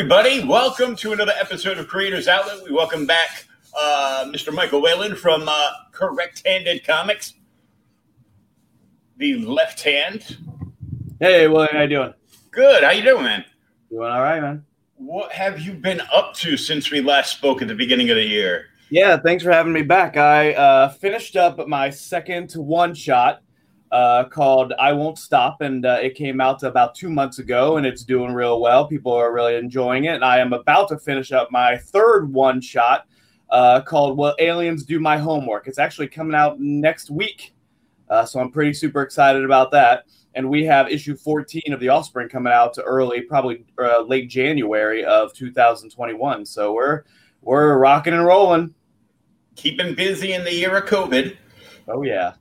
Everybody. Welcome to another episode of Creators Outlet. We welcome back uh, Mr. Michael Whalen from uh, Correct Handed Comics, the left hand. Hey, what how you doing? Good. How you doing, man? Doing all right, man. What have you been up to since we last spoke at the beginning of the year? Yeah, thanks for having me back. I uh, finished up my second one shot uh, called I Won't Stop, and uh, it came out about two months ago, and it's doing real well. People are really enjoying it. And I am about to finish up my third one shot uh, called Will Aliens Do My Homework? It's actually coming out next week. Uh, so I'm pretty super excited about that. And we have issue 14 of The Offspring coming out to early, probably uh, late January of 2021. So we're we're rocking and rolling. Keeping busy in the year of COVID. Oh yeah.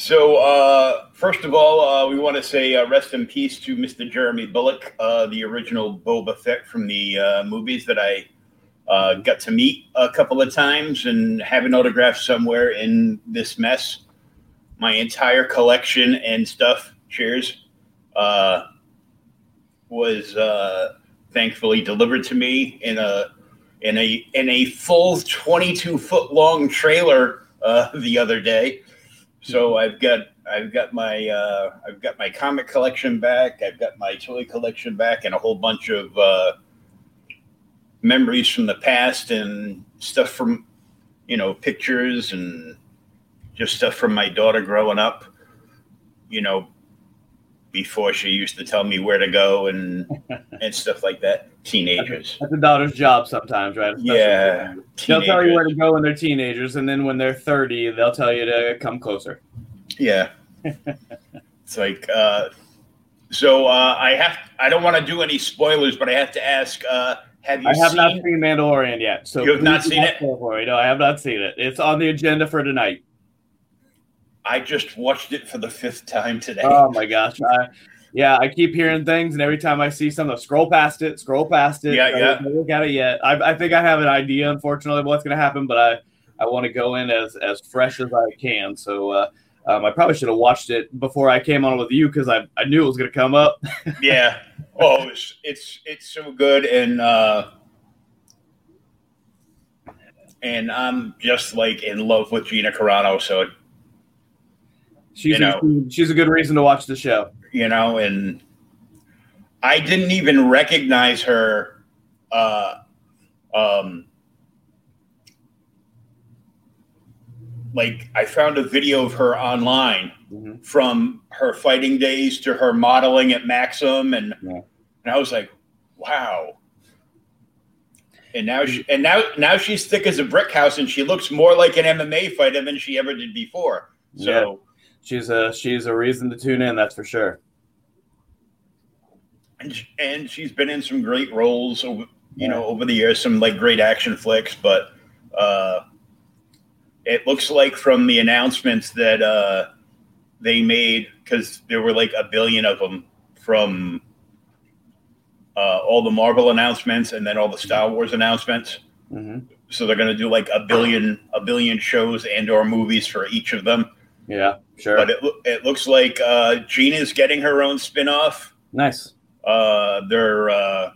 So, uh, first of all, uh, we want to say uh, rest in peace to Mr. Jeremy Bulloch, uh, the original Boba Fett from the uh, movies that I uh, got to meet a couple of times and have an autograph somewhere in this mess. My entire collection and stuff, cheers, was thankfully delivered to me in a in a in a full 22 foot long trailer the other day. So I've got I've got my uh, I've got my comic collection back. I've got my toy collection back, and a whole bunch of uh, memories from the past and stuff from you know pictures and just stuff from my daughter growing up. You know, before she used to tell me where to go and and stuff like that. Teenagers. That's a daughter's job sometimes, right? Especially Yeah, They'll tell you where to go when they're teenagers, and then when they're 30, they'll tell you to come closer. Yeah. it's like uh so uh I have I don't want to do any spoilers, but I have to ask uh have you I have seen not seen Mandalorian yet, so You have not seen it? No, I have not seen it. It's on the agenda for tonight. I just watched it for the fifth time today. Oh my gosh! I, yeah, I keep hearing things, and every time I see something, I'll scroll past it, scroll past it. Yeah, I yeah. look at it yet. I, I think I have an idea, unfortunately, of what's going to happen, but I, I want to go in as as fresh as I can. So uh, um, I probably should have watched it before I came on with you because I, I knew it was going to come up. yeah. Oh, it's, it's it's so good and uh and I'm just like in love with Gina Carano, so She's You know. a, she's a good reason to watch the show. you know, and I didn't even recognize her uh um like I found a video of her online Mhm. from her fighting days to her modeling at Maxim and Yeah. and I was like, wow. And now she and now now she's thick as a brick house and she looks more like an MMA fighter than she ever did before. So She's a she's a reason to tune in. That's for sure. and, and she's been in some great roles over, you know, over the years, some like great action flicks, but uh, it looks like from the announcements that uh, they made because there were like a billion of them from uh, all the Marvel announcements and then all the Star Wars announcements. Mhm. So they're going to do like a billion, a billion shows and or movies for each of them. Yeah, sure. But it, it looks like uh, Gina's getting her own spin-off. nice. Uh, there, uh,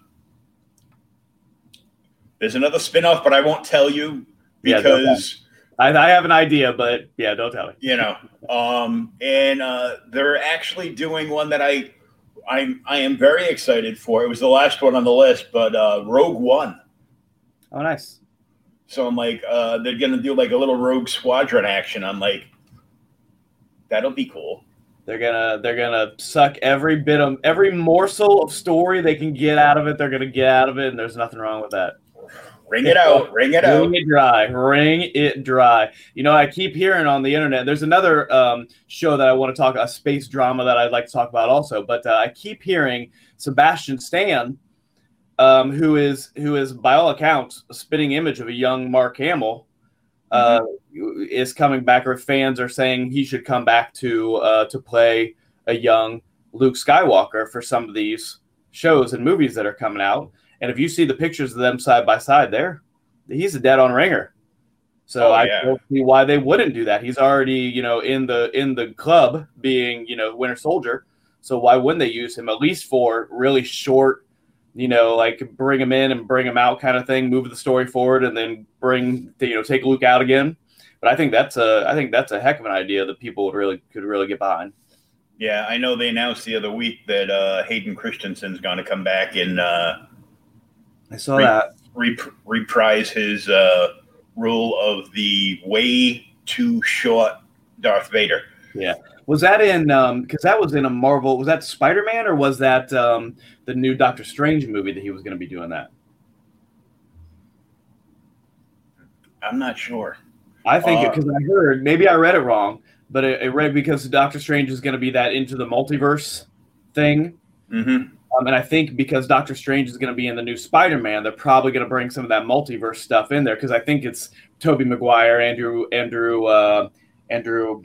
there's another spin-off, but I won't tell you Yeah, because I, I have an idea, but yeah, don't tell me. you know. Um, and uh, they're actually doing one that I, I'm, I am very excited for. It was the last one on the list, but uh, Rogue One. Oh, nice. So I'm like, uh, they're gonna do like a little Rogue Squadron action. I'm like, that'll be cool. They're gonna they're gonna suck every bit of every morsel of story they can get out of it. They're gonna get out of it, and there's nothing wrong with that. Ring it out, ring it out. ring it dry. ring it dry. You know, I keep hearing on the internet. There's another um, show that I want to talk a space drama that I'd like to talk about also. But uh, I keep hearing Sebastian Stan, um, who is who is by all accounts a spitting image of a young Mark Hamill, uh, is coming back, or fans are saying he should come back to uh, to play a young Luke Skywalker for some of these shows and movies that are coming out. And if you see the pictures of them side by side, there, he's a dead on ringer. So Oh, I yeah. don't see why they wouldn't do that. He's already, you know, in the in the club being, you know, Winter Soldier. So why wouldn't they use him at least for really short, you know, like bring him in and bring him out kind of thing, move the story forward, and then bring you know take Luke out again. But I think that's a I think that's a heck of an idea that people would really could really get behind. Yeah, I know they announced the other week that uh, Hayden Christensen's going to come back and uh, I saw Re- that. rep- reprise his uh, role of the way too short Darth Vader. Yeah. Was that in um because that was in a Marvel was that Spider Man or was that um the new Doctor Strange movie that he was gonna be doing that? I'm not sure. I think Uh, because I heard maybe I read it wrong, but it, it read because Doctor Strange is gonna be that into the multiverse thing. hmm Um, and I think because Doctor Strange is going to be in the new Spider Man, they're probably going to bring some of that multiverse stuff in there because I think it's Tobey Maguire, Andrew, Andrew, uh, Andrew,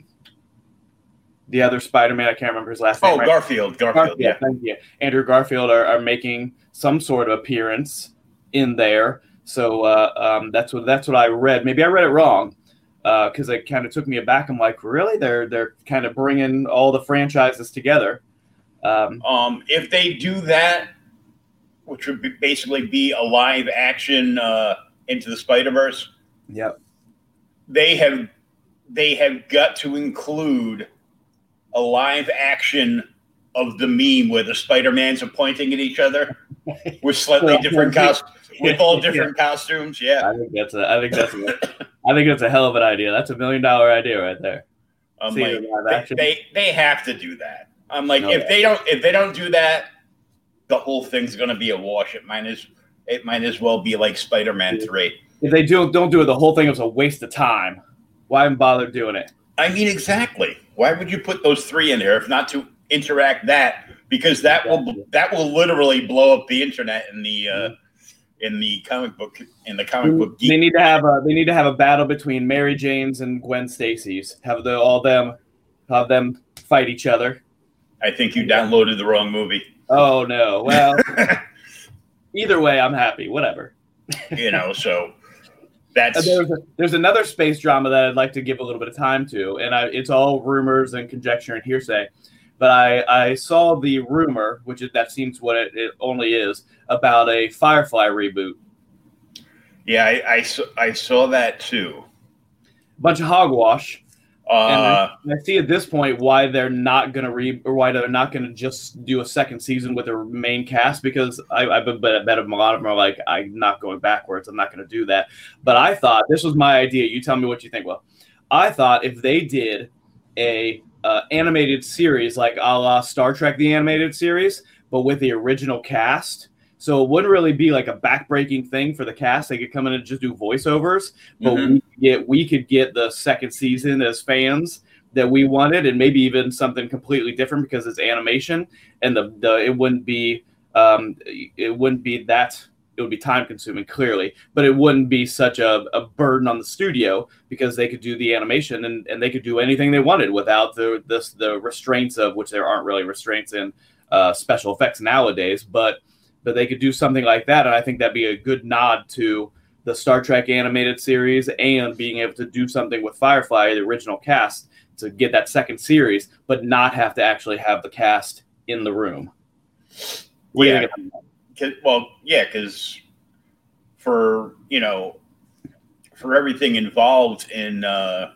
the other Spider Man. I can't remember his last name. Oh, right? Garfield. Garfield. Garfield, yeah, thank you. Andrew Garfield are, are making some sort of appearance in there. So uh, um, that's what that's what I read. Maybe I read it wrong because it kind of took me aback. I'm like, really? They're they're kind of bringing all the franchises together. Um, Um, if they do that, which would be basically be a live action uh, into the Spider Verse, yep. they have they have got to include a live action of the meme where the Spider Mans are pointing at each other with slightly Well, different yeah. costumes, with all different costumes. Yeah, I think that's a I think that's a I think that's a hell of an idea. That's a million dollar idea right there. I'm See like, they, they they have to do that. I'm like, No if they don't if they don't do that, the whole thing's gonna be a wash. It might as it might as well be like Spider Man Yeah. three. If they do don't do it, the whole thing is a waste of time. Why even bother doing it? I mean, exactly. Why would you put those three in there if not to interact that? Because that will that will literally blow up the internet in the uh, in the comic book in the comic book. They need to have a they need to have a battle between Mary Jane's and Gwen Stacy's. Have the all them have them fight each other. I think you downloaded the wrong movie. Oh no. Well, either way, I'm happy. Whatever. you know, so that's uh, There's, a, there's another space drama that I'd like to give a little bit of time to, and I, it's all rumors and conjecture and hearsay. But I, I saw the rumor, which is, that seems what it, it only is, about a Firefly reboot. yeah. I, I saw I saw that too. bunch of hogwash. Uh, And I see at this point why they're not going to re or why they're not going to just do a second season with their main cast because I, I've been bet, bet a lot of them are like I'm not going backwards. I'm not going to do that. But I thought this was my idea. You tell me what you think. Well, I thought if they did a uh, animated series like a la Star Trek the animated series, but with the original cast. So it wouldn't really be like a backbreaking thing for the cast. They could come in and just do voiceovers, but Mhm. we could get we could get the second season as fans that we wanted, and maybe even something completely different because it's animation, and the, the it wouldn't be um, it wouldn't be that it would be time consuming clearly, but it wouldn't be such a, a burden on the studio because they could do the animation and, and they could do anything they wanted without the this the restraints of which there aren't really restraints in uh, special effects nowadays, but but they could do something like that, and I think that'd be a good nod to the Star Trek animated series and being able to do something with Firefly, the original cast, to get that second series, but not have to actually have the cast in the room. What yeah. well, yeah, because for you know, for everything involved in uh,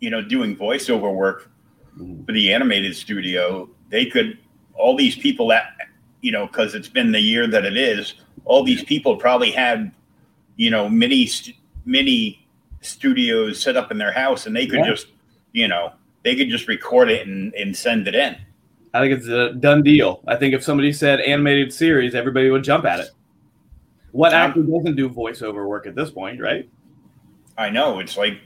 you know doing voiceover work mm-hmm. for the animated studio, they could all these people that you know because it's been the year that it is. All these people probably had you know mini mini studios set up in their house, and they could yeah. just you know they could just record it and, and send it in. I think it's a done deal. I think if somebody said animated series, everybody would jump at it. What actor doesn't do voiceover work at this point, right? I know. It's like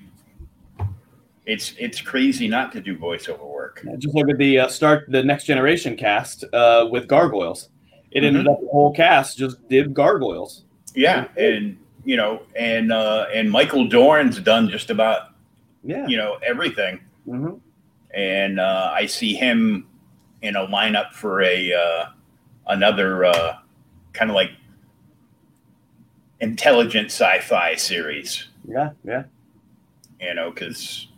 it's it's crazy not to do voiceover work. Just look at the uh, start the next generation cast uh, with gargoyles. It mm-hmm. ended up the whole cast just did gargoyles. Yeah, and you know, and uh, and Michael Dorn's done just about yeah you know everything. Mm-hmm. And uh, I see him in a lineup for a uh, another uh, kind of like intelligent sci-fi series. Yeah, yeah. You know, because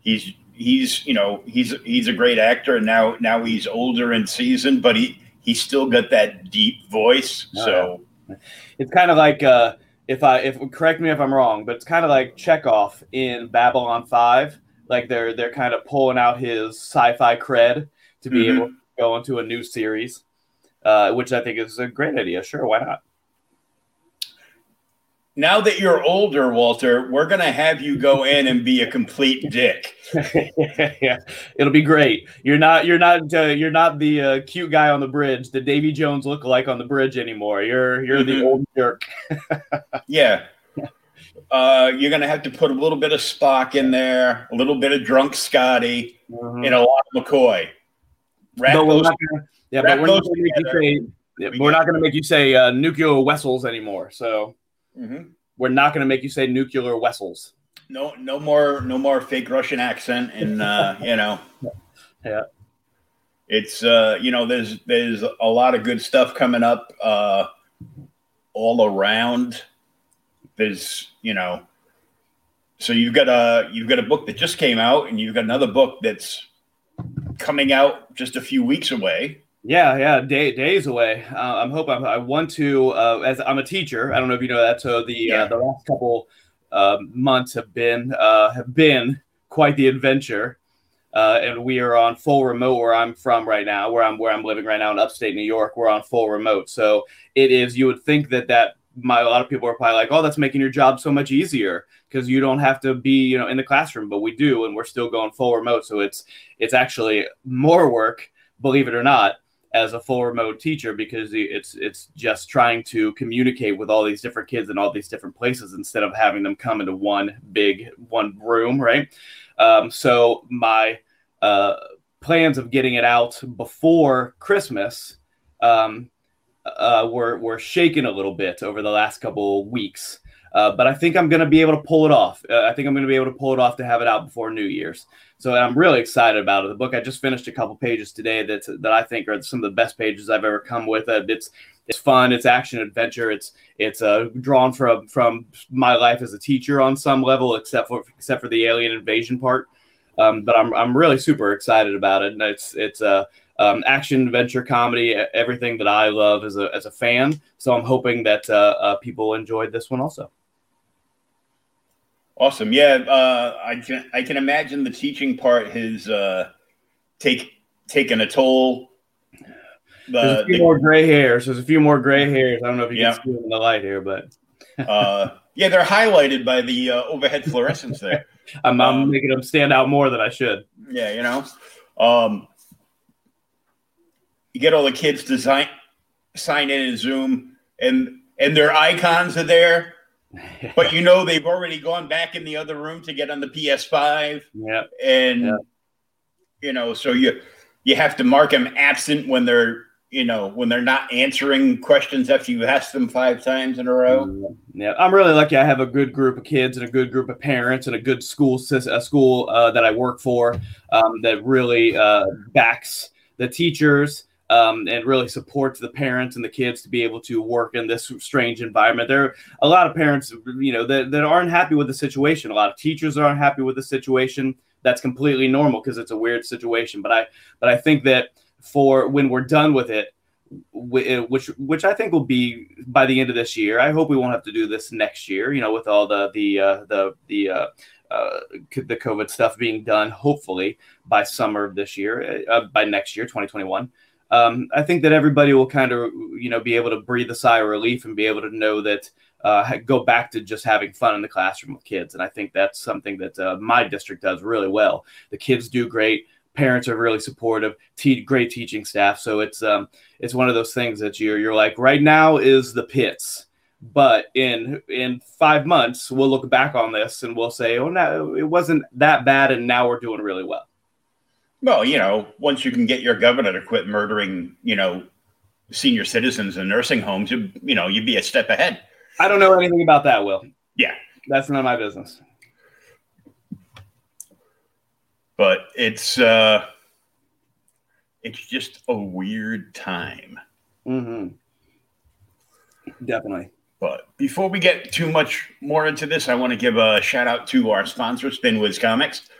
he's he's you know he's he's a great actor, and now now he's older and seasoned, but he he's still got that deep voice. Oh, so yeah. it's kind of like uh, if I if correct me if I'm wrong, but it's kind of like Chekov in Babylon Five like they're they're kind of pulling out his sci-fi cred to be mm-hmm. able to go into a new series, uh, which I think is a great idea. Sure, why not? Now that you're older, Walter, we're gonna have you go in and be a complete dick. yeah, it'll be great. You're not you're not uh, you're not the uh, cute guy on the bridge, the Davy Jones look like on the bridge anymore. You're you're mm-hmm. the old jerk. yeah, uh, you're going to have to put a little bit of Spock in there, a little bit of drunk Scotty, mm-hmm. and a lot of McCoy. Wrap but we're not gonna, yeah, but we're not going to make you say, yeah, we we're not going to make you say uh, nuclear vessels anymore. So mm-hmm. we're not going to make you say nuclear vessels. No, no more, no more fake Russian accent, and uh, you know, yeah, it's uh, you know, there's there's a lot of good stuff coming up uh, all around there's you know so you've got a you've got a book that just came out and you've got another book that's coming out just a few weeks away yeah yeah day, days away. Uh, i'm hoping i want to uh, as i'm a teacher. I don't know if you know that. So the uh, yeah. uh, the last couple uh, months have been uh, have been quite the adventure. And we are on full remote where i'm from right now where i'm where i'm living right now in upstate new york. We're on full remote. So it is you would think that that my a lot of people are probably like, "Oh, that's making your job so much easier because you don't have to be, you know, in the classroom." But we do, and we're still going full remote, so it's it's actually more work, believe it or not, as a full remote teacher because it's it's just trying to communicate with all these different kids in all these different places instead of having them come into one big one room, right? Um, so my uh, plans of getting it out before Christmas. Um, uh, were were shaken a little bit over the last couple weeks. Uh, but I think I'm going to be able to pull it off. Uh, I think I'm going to be able to pull it off to have it out before New Year's. So I'm really excited about it. The book I just finished a couple pages today that that I think are some of the best pages I've ever come with. It's it's fun. It's action adventure. It's it's uh, drawn from from my life as a teacher on some level, except for except for the alien invasion part. Um, but I'm I'm really super excited about it, and it's it's uh um, action, adventure, comedy, everything that I love as a, as a fan. So I'm hoping that uh, uh, people enjoyed this one also. Awesome. Yeah, uh, I can I can imagine the teaching part has uh, take taken a toll. The, There's a few the, more gray hairs. There's a few more gray hairs. I don't know if you yeah. can see them in the light here, but uh, yeah, they're highlighted by the uh, overhead fluorescence there. I'm, I'm um, making them stand out more than I should. Yeah, you know. Um, you get all the kids to sign sign in in Zoom, and and their icons are there, but you know they've already gone back in the other room to get on the PS5. Yeah, and you know, so you you have to mark them absent when they're you know, when they're not answering questions after you ask them five times in a row. Yeah, I'm really lucky. I have a good group of kids and a good group of parents and a good school a school uh, that I work for um, that really uh, backs the teachers um, and really supports the parents and the kids to be able to work in this strange environment. There are a lot of parents, you know, that, that aren't happy with the situation. A lot of teachers aren't happy with the situation. That's completely normal because it's a weird situation. But I, but I think that for when we're done with it, which which I think will be by the end of this year. I hope we won't have to do this next year. You know, with all the the uh, the the uh, uh, the COVID stuff being done, hopefully by summer of this year, uh, by next year, 2021 um, I think that everybody will kind of, you know, be able to breathe a sigh of relief and be able to know that uh, go back to just having fun in the classroom with kids. And I think that's something that uh, my district does really well. The kids do great. Parents are really supportive. Te- great teaching staff. So it's um, it's one of those things that you're you're like right now is the pits, but in in five months we'll look back on this and we'll say, oh no, it wasn't that bad, and now we're doing really well. Well, you know, once you can get your governor to quit murdering, you know, senior citizens in nursing homes, you, you know, you'd be a step ahead. I don't know anything about that, Will. Yeah. That's none of my business. But it's uh it's just a weird time. Mm-hmm. Definitely. But before we get too much more into this, I want to give a shout out to our sponsor, Spinwiz Comics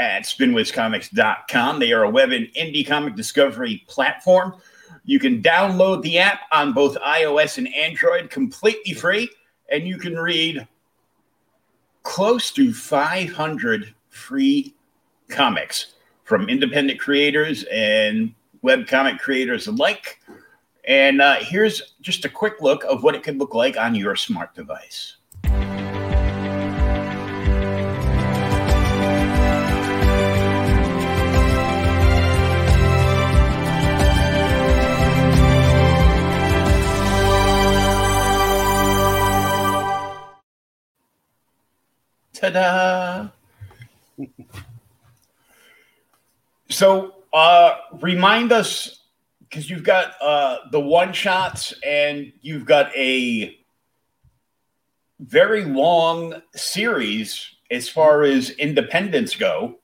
at spinwizcomics.com. They are a web and indie comic discovery platform. You can download the app on both iOS and Android completely free, and you can read close to 500 free comics from independent creators and web comic creators alike. And uh, here's just a quick look of what it could look like on your smart device. Ta-da! so, uh, remind us because you've got uh, the one shots and you've got a very long series as far as independents go.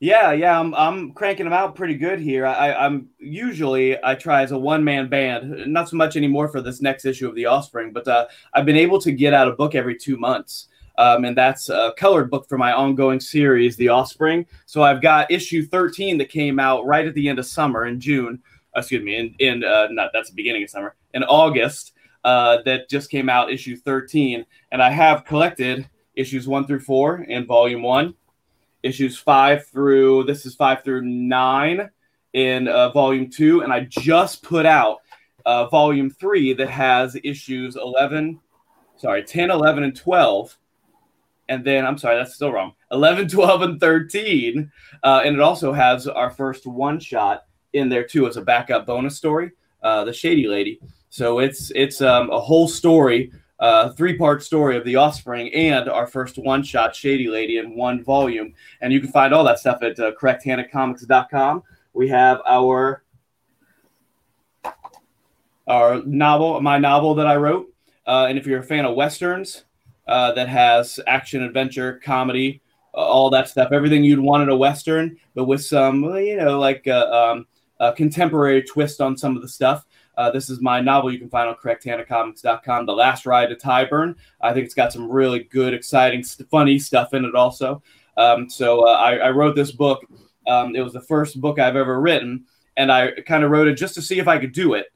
Yeah, yeah, I'm I'm cranking them out pretty good here. I, I'm usually I try as a one man band, not so much anymore for this next issue of The Offspring, but uh, I've been able to get out a book every two months. Um, and that's a colored book for my ongoing series, The Offspring. So I've got issue 13 that came out right at the end of summer in June. Excuse me, in, in uh, not that's the beginning of summer in August. Uh, that just came out, issue 13, and I have collected issues one through four in volume one, issues five through this is five through nine in uh, volume two, and I just put out uh, volume three that has issues 11, sorry, 10, 11, and 12 and then I'm sorry, that's still wrong. 11, 12, and 13. Uh, and it also has our first one shot in there too as a backup bonus story, uh, the Shady Lady. So it's it's um, a whole story, uh, three part story of the Offspring and our first one shot Shady Lady in one volume. And you can find all that stuff at uh. We have our our novel, my novel that I wrote. Uh, and if you're a fan of westerns, uh, that has action, adventure, comedy, uh, all that stuff. Everything you'd want in a western, but with some, you know, like a, uh, um, a contemporary twist on some of the stuff. Uh, this is my novel you can find on correcthandedcomics.com, The Last Ride to Tyburn. I think it's got some really good, exciting, funny stuff in it also. Um, so uh, I, I, wrote this book. Um, it was the first book I've ever written, and I kind of wrote it just to see if I could do it.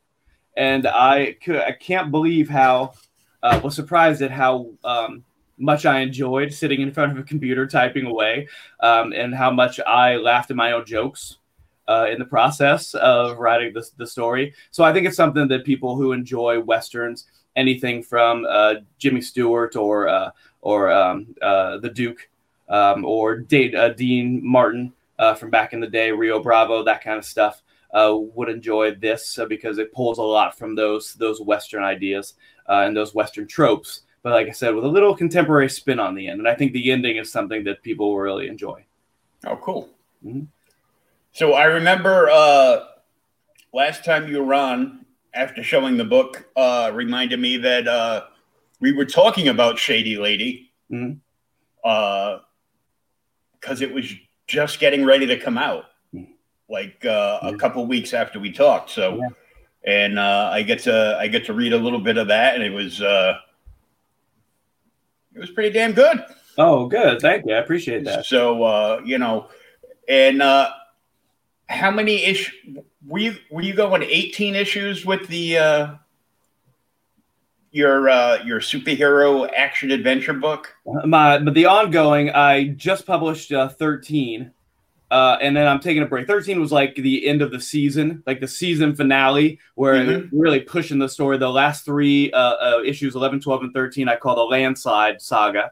And I, I can't believe how uh, was surprised at how um, much I enjoyed sitting in front of a computer typing away, um, and how much I laughed at my own jokes uh, in the process of writing the, the story. So I think it's something that people who enjoy westerns, anything from uh, Jimmy Stewart or uh, or um, uh, the Duke um, or uh, Dean Martin from back in the day, Rio Bravo, that kind of stuff. Would enjoy this because it pulls a lot from those those Western ideas uh, and those Western tropes. But like I said, with a little contemporary spin on the end. And I think the ending is something that people will really enjoy. Oh, cool. Mm-hmm. So I remember uh, last time you were on after showing the book uh, reminded me that uh, we were talking about Shady Lady Mhm. because it was just getting ready to come out, like uh, a couple weeks after we talked. So, Yeah. and uh, I get to I get to read a little bit of that, and it was uh, it was pretty damn good. Oh, good. Thank you. I appreciate that. So uh, you know, and uh, how many issues were you were you going eighteen issues with the uh, your uh, your superhero action adventure book? My but the ongoing, I just published uh, 13, uh, and then I'm taking a break. 13 was like the end of the season, like the season finale, where Mhm. really pushing the story. The last three uh, uh, issues, 11, 12, and 13, I call the Landslide Saga,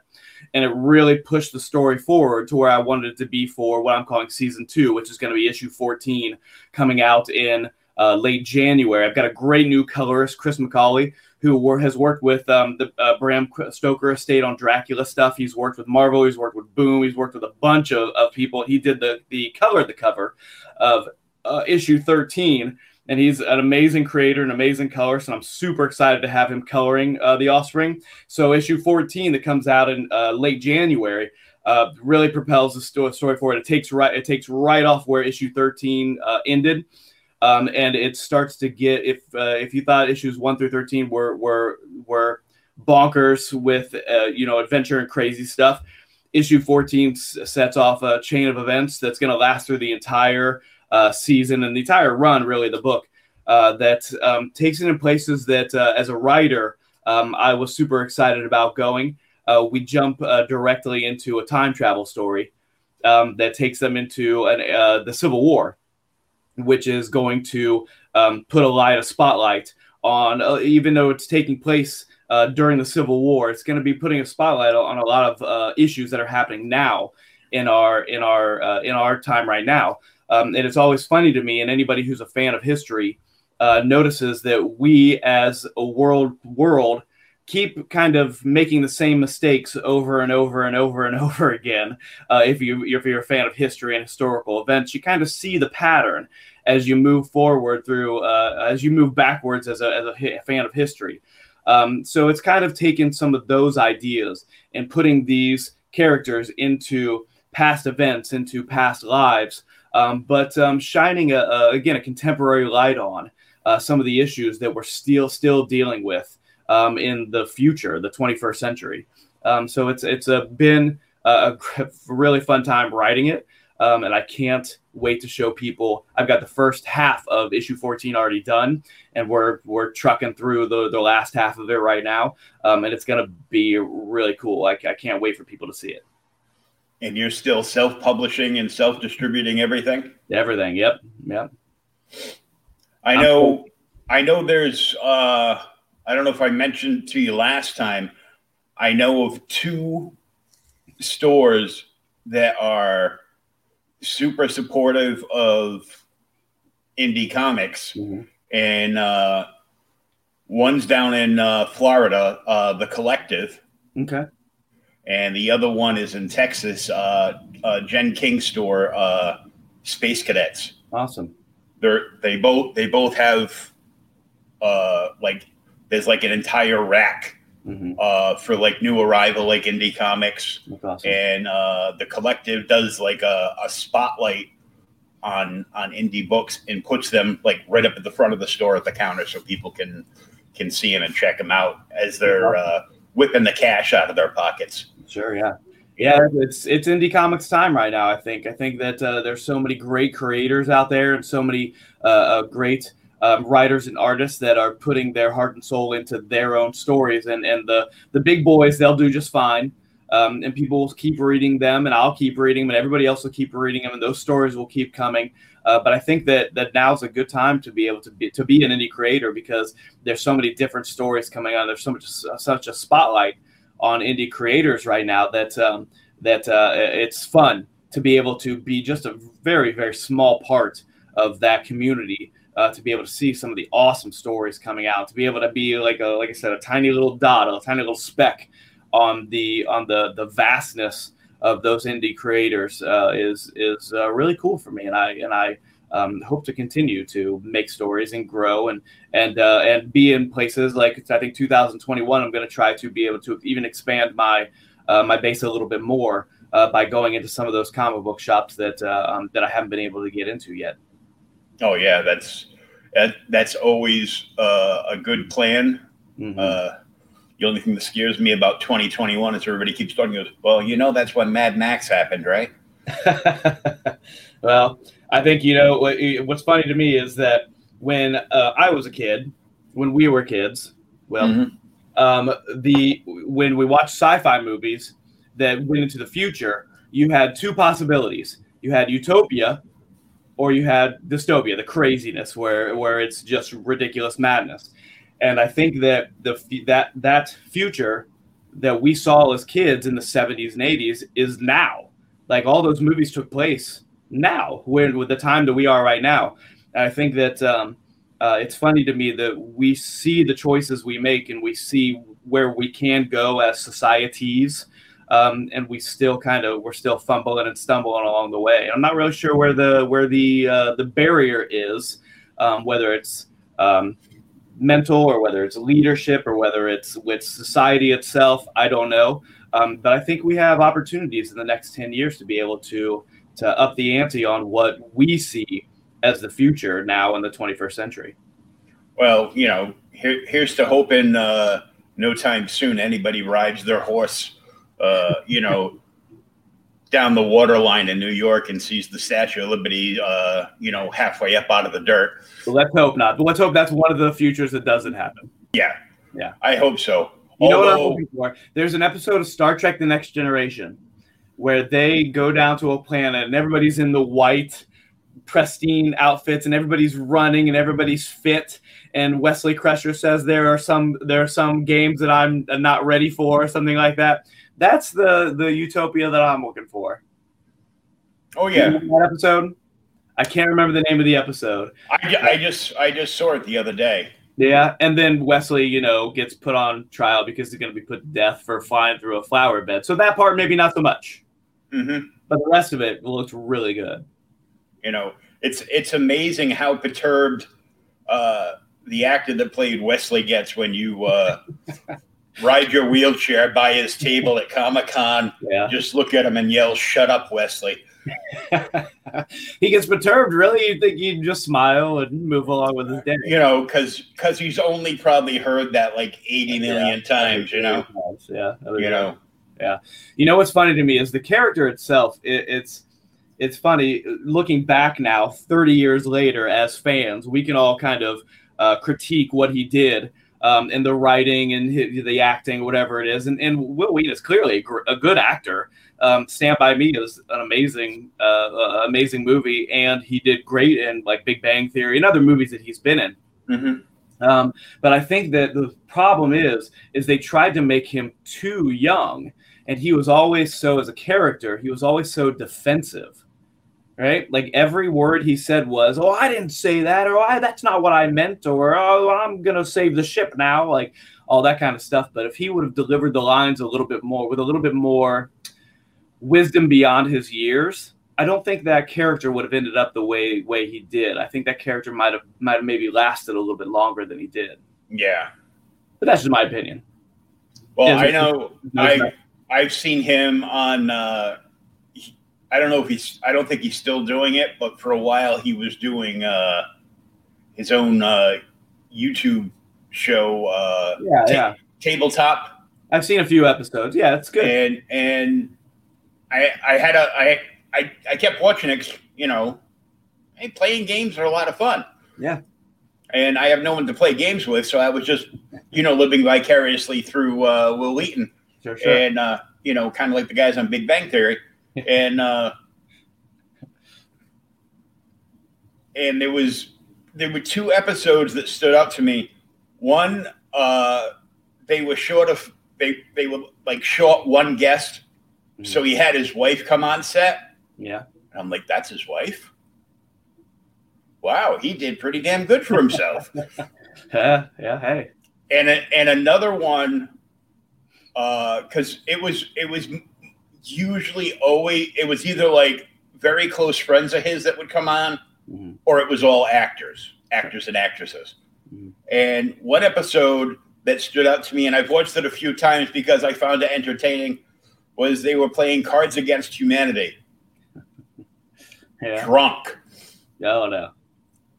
and it really pushed the story forward to where I wanted it to be for what I'm calling season two, which is going to be issue 14, coming out in uh, late January. I've got a great new colorist, Chris McCauley, who has worked with um, the uh, Bram Stoker estate on Dracula stuff. He's worked with Marvel. He's worked with Boom. He's worked with a bunch of, of people. He did the the color, the cover of uh, issue 13. And he's an amazing creator, an amazing colorist, and I'm super excited to have him coloring uh, the Offspring. So issue 14 that comes out in uh, late January uh, really propels the story forward. It takes right it takes right off where issue 13 uh, ended, um, and it starts to get if uh, if you thought issues one through 13 were were were bonkers with uh, you know adventure and crazy stuff. Issue 14 s- sets off a chain of events that's going to last through the entire uh, season and the entire run, really, the book uh, that um, takes it in places that, uh, as a writer, um, I was super excited about going. Uh, we jump directly into a time travel story um, that takes them into an, the Civil War, which is going to um, put a light, a spotlight on, uh, even though it's taking place uh, during the Civil War, it's going to be putting a spotlight on a lot of uh, issues that are happening now in our in our uh, in our time right now. Um, and it's always funny to me, and anybody who's a fan of history uh, notices that we, as a world world, keep kind of making the same mistakes over and over and over and over again. Uh, if you if you're a fan of history and historical events, you kind of see the pattern as you move forward through uh, as you move backwards as a, as a fan of history. Um, so it's kind of taken some of those ideas and putting these characters into past events, into past lives, um, but um, shining a, a, again a contemporary light on uh, some of the issues that we're still still dealing with um, in the future, the 21st century. Um, so it's it's a, been a, a really fun time writing it, um, and I can't wait to show people. I've got the first half of issue 14 already done, and we're we're trucking through the the last half of it right now, um, and it's gonna be really cool. I, I can't wait for people to see it. And you're still self-publishing and self-distributing everything. Everything. Yep. Yep. I know. I know. There's. Uh, I don't know if I mentioned to you last time. I know of two stores that are super supportive of indie comics, Mhm. and uh, one's down in uh, Florida, uh, the Collective, Okay. and the other one is in Texas, uh, uh, Jen King store, uh, Space Cadets Awesome. they're they both they both have uh like there's like an entire rack hmm uh for like new arrival like indie comics awesome. and uh the collective does like a, a spotlight on on indie books and puts them like right up at the front of the store at the counter so people can can see them and check them out as they're uh whipping the cash out of their pockets Sure, yeah, yeah. It's it's indie comics time right now. I think I think that uh, there's so many great creators out there and so many uh, uh, great um, writers and artists that are putting their heart and soul into their own stories. And and the the big boys they'll do just fine. Um, and people will keep reading them, and I'll keep reading them, and everybody else will keep reading them, and those stories will keep coming. Uh, but I think that that now's a good time to be able to be to be an indie creator because there's so many different stories coming on. There's so much such a spotlight on indie creators right now that um, that uh, it's fun to be able to be just a very very small part of that community uh, to be able to see some of the awesome stories coming out to be able to be like a like I said a tiny little dot a tiny little speck on the on the the vastness of those indie creators uh, is is uh, really cool for me and I and I um, hope to continue to make stories and grow and and uh, and be in places like I think 2021. I'm going to try to be able to even expand my uh, my base a little bit more uh, by going into some of those comic book shops that uh, um, that I haven't been able to get into yet. Oh yeah, that's that, that's always uh, a good plan. Mm-hmm. Uh, the only thing that scares me about 2021 is everybody keeps talking. Goes, well, you know that's when Mad Max happened, right? well, I think you know what's funny to me is that when uh, I was a kid, when we were kids, well, mm-hmm. um, the when we watched sci-fi movies that went into the future, you had two possibilities. You had utopia, or you had dystopia, the craziness where where it's just ridiculous madness. And I think that the that that future that we saw as kids in the 70s and 80s is now. Like all those movies took place now, when with the time that we are right now. And I think that um, uh, it's funny to me that we see the choices we make and we see where we can go as societies. Um, and we still kind of we're still fumbling and stumbling along the way. I'm not really sure where the where the uh, the barrier is, um, whether it's um, mental or whether it's leadership or whether it's with society itself. I don't know, um, but I think we have opportunities in the next ten years to be able to to up the ante on what we see as the future now in the 21st century. Well, you know, here, here's to hoping uh, no time soon anybody rides their horse, uh, you know, down the water line in New York and sees the Statue of Liberty, uh, you know, halfway up out of the dirt. Well, let's hope not. But let's hope that's one of the futures that doesn't happen. Yeah. Yeah. I hope so. You Although, know what I'm hoping for? There's an episode of Star Trek The Next Generation where they go down to a planet and everybody's in the white pristine outfits and everybody's running and everybody's fit and Wesley Crusher says there are some there are some games that I'm not ready for or something like that. That's the the utopia that I'm looking for. Oh yeah, that episode. I can't remember the name of the episode. I, I just I just saw it the other day. Yeah, and then Wesley, you know, gets put on trial because he's going to be put to death for flying through a flower bed. So that part maybe not so much. Mm-hmm. But the rest of it looks really good. You know, it's it's amazing how perturbed uh, the actor that played Wesley gets when you uh, ride your wheelchair by his table at Comic Con. Yeah. Just look at him and yell, "Shut up, Wesley." he gets perturbed. Really, you think he'd just smile and move along with his day? You know, because because he's only probably heard that like eighty million yeah. times. You know, yeah, you know. Yeah. You know what's funny to me is the character itself. It, it's it's funny looking back now, 30 years later, as fans, we can all kind of uh, critique what he did um, and the writing and his, the acting, whatever it is. And, and Wil Wheaton is clearly a, gr- a good actor. Um, Stand by Me is an amazing, uh, uh, amazing movie, and he did great in like Big Bang Theory and other movies that he's been in. Mm-hmm. Um, but I think that the problem is, is they tried to make him too young and he was always so as a character he was always so defensive right? Like every word he said was oh i didn't say that or oh, that's not what i meant or oh i'm gonna save the ship now like all that kind of stuff. But if he would have delivered the lines a little bit more with a little bit more wisdom beyond his years i don't think that character would have ended up the way way he did. I think that character might have might have maybe lasted a little bit longer than he did. Yeah. But that's just my opinion. Well i know i I've seen him on. Uh, I don't know if he's. I don't think he's still doing it, but for a while he was doing uh, his own uh, YouTube show. Uh, yeah, ta- yeah. Tabletop. I've seen a few episodes. Yeah, it's good. And and I I had a I I I kept watching it. You know, hey, playing games are a lot of fun. Yeah. And I have no one to play games with, so I was just, you know, living vicariously through uh, Wil Wheaton. Sure, sure. And uh, you know, kind of like the guys on Big Bang Theory, and uh, and there was there were two episodes that stood out to me. One, uh, they were short of they they were like short one guest, mm-hmm. so he had his wife come on set. Yeah, and I'm like, that's his wife. Wow, he did pretty damn good for himself. yeah, yeah, hey. And and another one because uh, it was it was usually always it was either like very close friends of his that would come on, mm-hmm. or it was all actors, actors and actresses. Mm-hmm. And one episode that stood out to me, and I've watched it a few times because I found it entertaining, was they were playing Cards Against Humanity. yeah. Drunk. Oh no.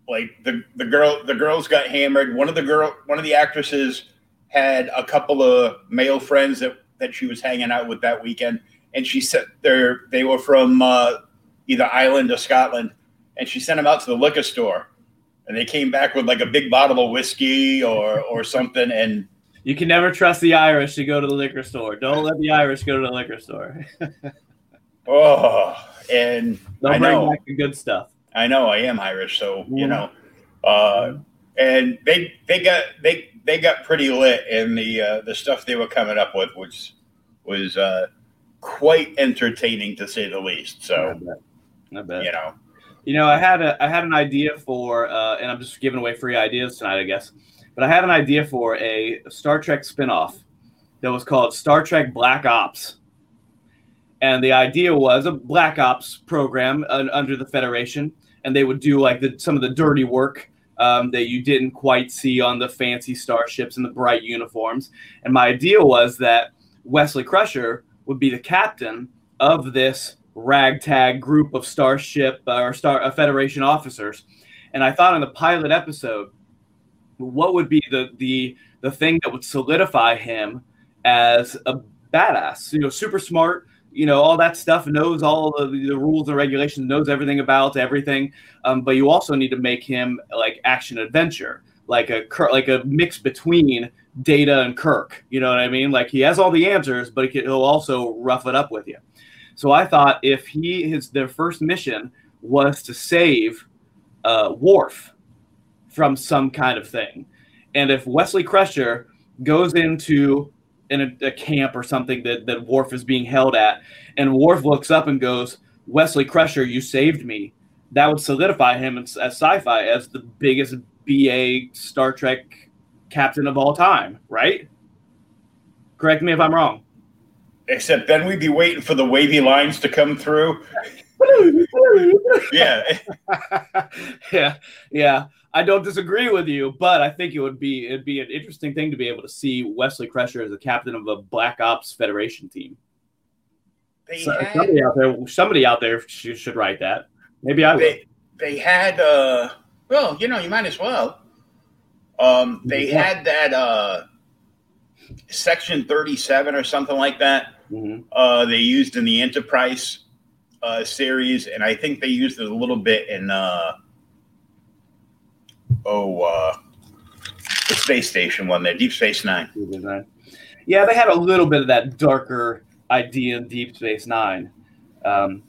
Like the the girl the girls got hammered. One of the girl one of the actresses had a couple of male friends that that she was hanging out with that weekend, and she said they they were from uh, either Ireland or Scotland, and she sent them out to the liquor store, and they came back with like a big bottle of whiskey or or something, and you can never trust the Irish to go to the liquor store. Don't let the Irish go to the liquor store. oh, and Don't I know back the good stuff. I know I am Irish, so you know, uh, and they they got they they got pretty lit, and the uh, the stuff they were coming up with was was uh, quite entertaining to say the least. So, I bet. I bet. you know, you know, I had a I had an idea for, uh, and I'm just giving away free ideas tonight, I guess. But I had an idea for a Star Trek spinoff that was called Star Trek Black Ops. And the idea was a Black Ops program uh, under the Federation, and they would do like the, some of the dirty work um, that you didn't quite see on the fancy starships and the bright uniforms. And my idea was that Wesley Crusher would be the captain of this ragtag group of starship uh, or star uh, Federation officers. And I thought in the pilot episode, what would be the the the thing that would solidify him as a badass? You know, super smart. You know, all that stuff. Knows all the, the rules and regulations. Knows everything about everything. Um, but you also need to make him like action adventure, like a like a mix between Data and Kirk. You know what I mean? Like he has all the answers, but he'll also rough it up with you. So I thought if he his their first mission was to save uh, Worf from some kind of thing, and if Wesley Crusher goes into in a, a, camp or something that that Worf is being held at, and Worf looks up and goes, "Wesley Crusher, you saved me." That would solidify him as, as sci-fi as the biggest BA Star Trek captain of all time, right? Correct me if I'm wrong. Except then we'd be waiting for the wavy lines to come through. yeah. yeah. Yeah. I don't disagree with you, but I think it would be it'd be an interesting thing to be able to see Wesley Crusher as a captain of a Black Ops Federation team. So, had, somebody out there, somebody out there should, should write that. Maybe I they, They had, uh, well, you know, you might as well. Um, they yeah. had that uh, section 37 or something like that. Mm-hmm. Uh, they used in the Enterprise uh, series, and I think they used it a little bit in uh, oh uh, the space station one there, Deep Space Nine. Yeah, they had a little bit of that darker idea in Deep Space Nine. Um,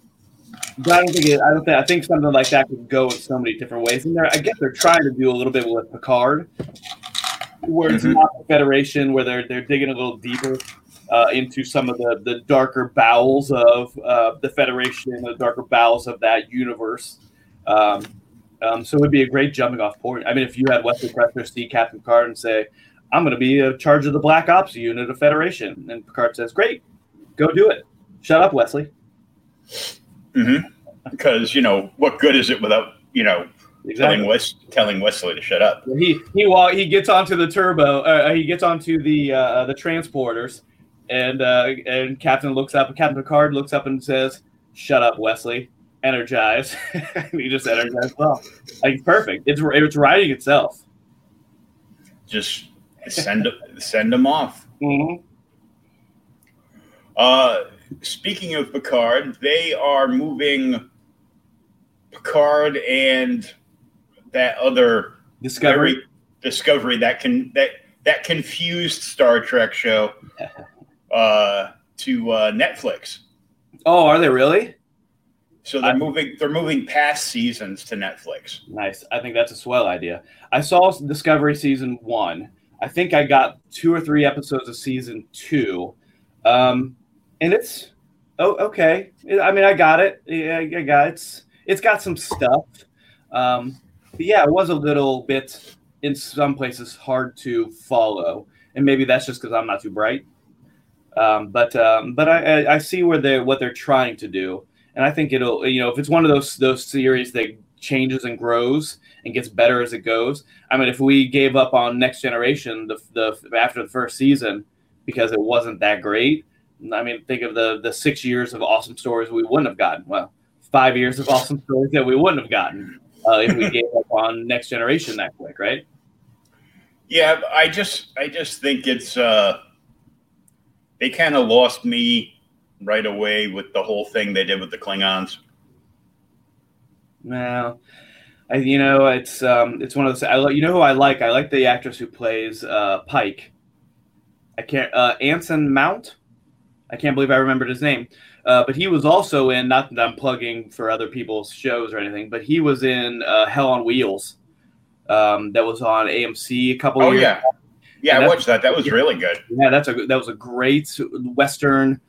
but I don't think it, I don't think I think something like that could go in so many different ways. And I guess they're trying to do a little bit with Picard, where it's mm-hmm. not the Federation, where they're they're digging a little deeper uh, into some of the the darker bowels of uh, the Federation, the darker bowels of that universe. Um, um, so it would be a great jumping off point. I mean, if you had Wesley Crusher see Captain Picard and say, "I'm going to be in charge of the Black Ops unit of Federation," and Picard says, "Great, go do it. Shut up, Wesley." Mm-hmm. Because you know what good is it without you know exactly. telling Wes telling Wesley to shut up? He he while he gets onto the turbo, uh, he gets onto the uh, the transporters, and uh, and Captain looks up. Captain Picard looks up and says, "Shut up, Wesley. Energize." he just energized well. Like perfect. It's it's writing itself. Just send send them off. Mm-hmm. Uh, speaking of Picard, they are moving Picard and that other Discovery Discovery that can that that confused Star Trek show uh, to uh, Netflix. Oh, are they really? So they're I, moving they're moving past seasons to Netflix. Nice. I think that's a swell idea. I saw Discovery season 1. I think I got 2 or 3 episodes of season 2. Um, and it's oh okay. I mean, I got it. Yeah, I got it. It's it's got some stuff. Um, but yeah, it was a little bit in some places hard to follow, and maybe that's just because I'm not too bright. Um, but um, but I, I see where they what they're trying to do, and I think it'll you know if it's one of those those series that changes and grows and gets better as it goes. I mean, if we gave up on Next Generation the, the after the first season because it wasn't that great, I mean, think of the the six years of awesome stories we wouldn't have gotten. Well, five years of awesome stories that we wouldn't have gotten uh, if we gave up on Next Generation that quick, right? Yeah, I just I just think it's uh, they kind of lost me right away with the whole thing they did with the Klingons. Well, I, you know, it's um, it's one of those. I you know who I like? I like the actress who plays uh, Pike. I can't uh, Anson Mount. I can't believe I remembered his name. Uh, but he was also in. Not that I'm plugging for other people's shows or anything, but he was in uh, Hell on Wheels. Um, that was on AMC a couple. Oh years yeah, ago. yeah, and I watched that. That was really good. Yeah, that's a that was a great Western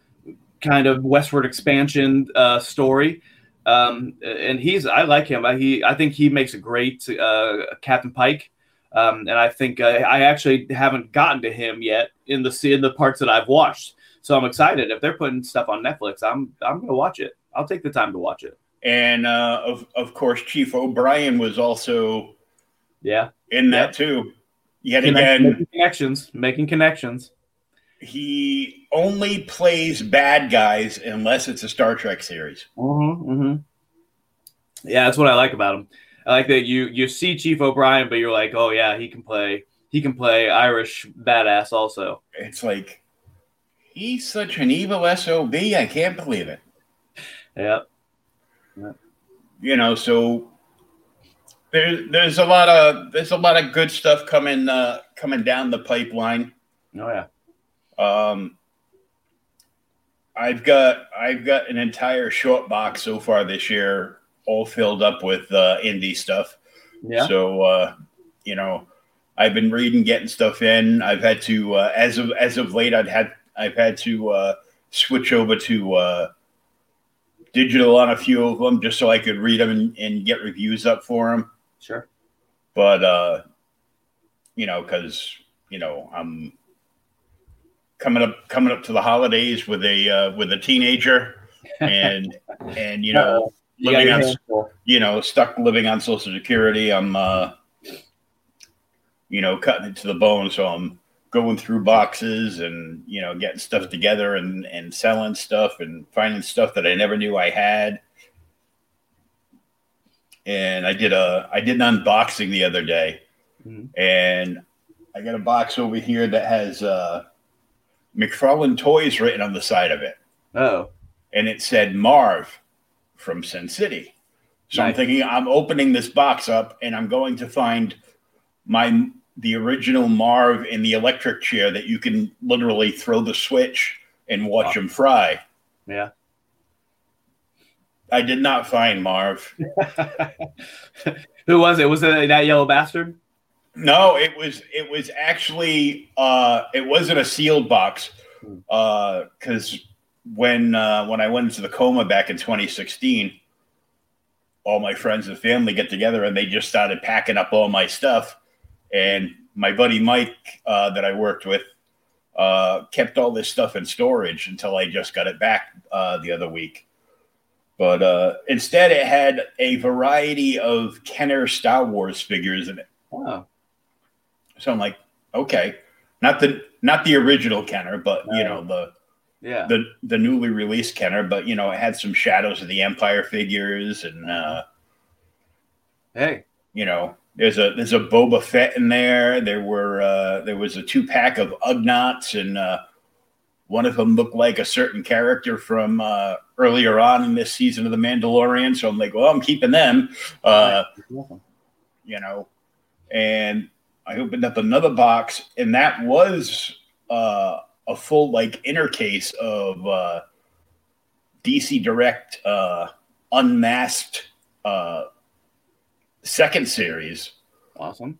kind of westward expansion uh, story. Um, and he's I like him. I, he I think he makes a great uh, Captain Pike. Um, and I think uh, I actually haven't gotten to him yet in the in the parts that I've watched. So I'm excited if they're putting stuff on Netflix. I'm I'm gonna watch it. I'll take the time to watch it. And uh, of of course, Chief O'Brien was also yeah in that too. Yet again, making connections, making connections he only plays bad guys unless it's a Star Trek series. Mm-hmm, mm-hmm. Yeah, that's what I like about him. I like that you you see Chief O'Brien, but you're like, oh yeah, he can play he can play Irish badass also. It's like he's such an evil sob. I can't believe it. Yeah. yeah. You know, so there's there's a lot of there's a lot of good stuff coming uh, coming down the pipeline. Oh yeah. Um, I've got I've got an entire short box so far this year, all filled up with uh, indie stuff. Yeah. So uh, you know, I've been reading, getting stuff in. I've had to uh, as of as of late, I've had I've had to uh, switch over to uh, digital on a few of them just so I could read them and, and get reviews up for them. Sure. But uh, you know, because you know, I'm coming up coming up to the holidays with a uh, with a teenager and and you know you living on you know stuck living on social security i'm uh you know cutting it to the bone so i'm going through boxes and you know getting stuff together and and selling stuff and finding stuff that i never knew i had and i did a i did an unboxing the other day mm-hmm. and i got a box over here that has uh McFarlane Toys written on the side of it. Oh. And it said Marv from Sin City. So nice. I'm thinking I'm opening this box up and I'm going to find my the original Marv in the electric chair that you can literally throw the switch and watch wow. him fry. Yeah. I did not find Marv. Who was it? Was it that yellow bastard? No, it was it was actually uh, it wasn't a sealed box Uh because uh, when uh, when I went into the coma back in 2016, all my friends and family get together and they just started packing up all my stuff. And my buddy Mike uh, that I worked with uh, kept all this stuff in storage until I just got it back uh, the other week. But uh, instead, it had a variety of Kenner Star Wars figures in it. Wow. So I'm like, okay, not the not the original Kenner, but you know the yeah the the newly released Kenner, but you know it had some shadows of the Empire figures and uh, hey, you know there's a there's a Boba Fett in there. There were uh, there was a two pack of Ugnaughts and uh, one of them looked like a certain character from uh, earlier on in this season of The Mandalorian. So I'm like, well, I'm keeping them. Uh, you know, and I opened up another box, and that was uh, a full like inner case of uh, DC Direct uh, unmasked uh, second series. Awesome.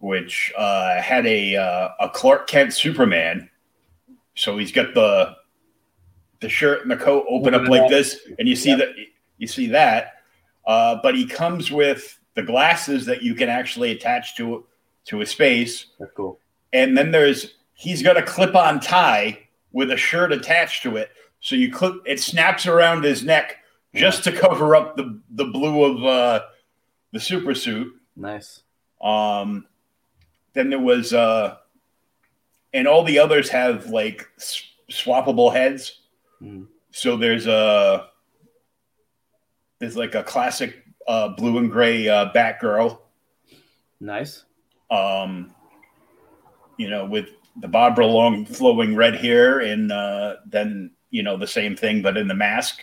Which uh, had a uh, a Clark Kent Superman. So he's got the the shirt and the coat open up like this, and you see yep. that you see that. Uh, but he comes with the glasses that you can actually attach to to his face. That's cool. And then there's he's got a clip-on tie with a shirt attached to it. So you clip it snaps around his neck just to cover up the the blue of uh the super suit. Nice. Um, then there was, uh, and all the others have like swappable heads. Mm. So there's a there's like a classic uh, blue and gray uh, Batgirl. Nice. Um, you know, with the Barbara long flowing red hair, and uh, then you know the same thing, but in the mask.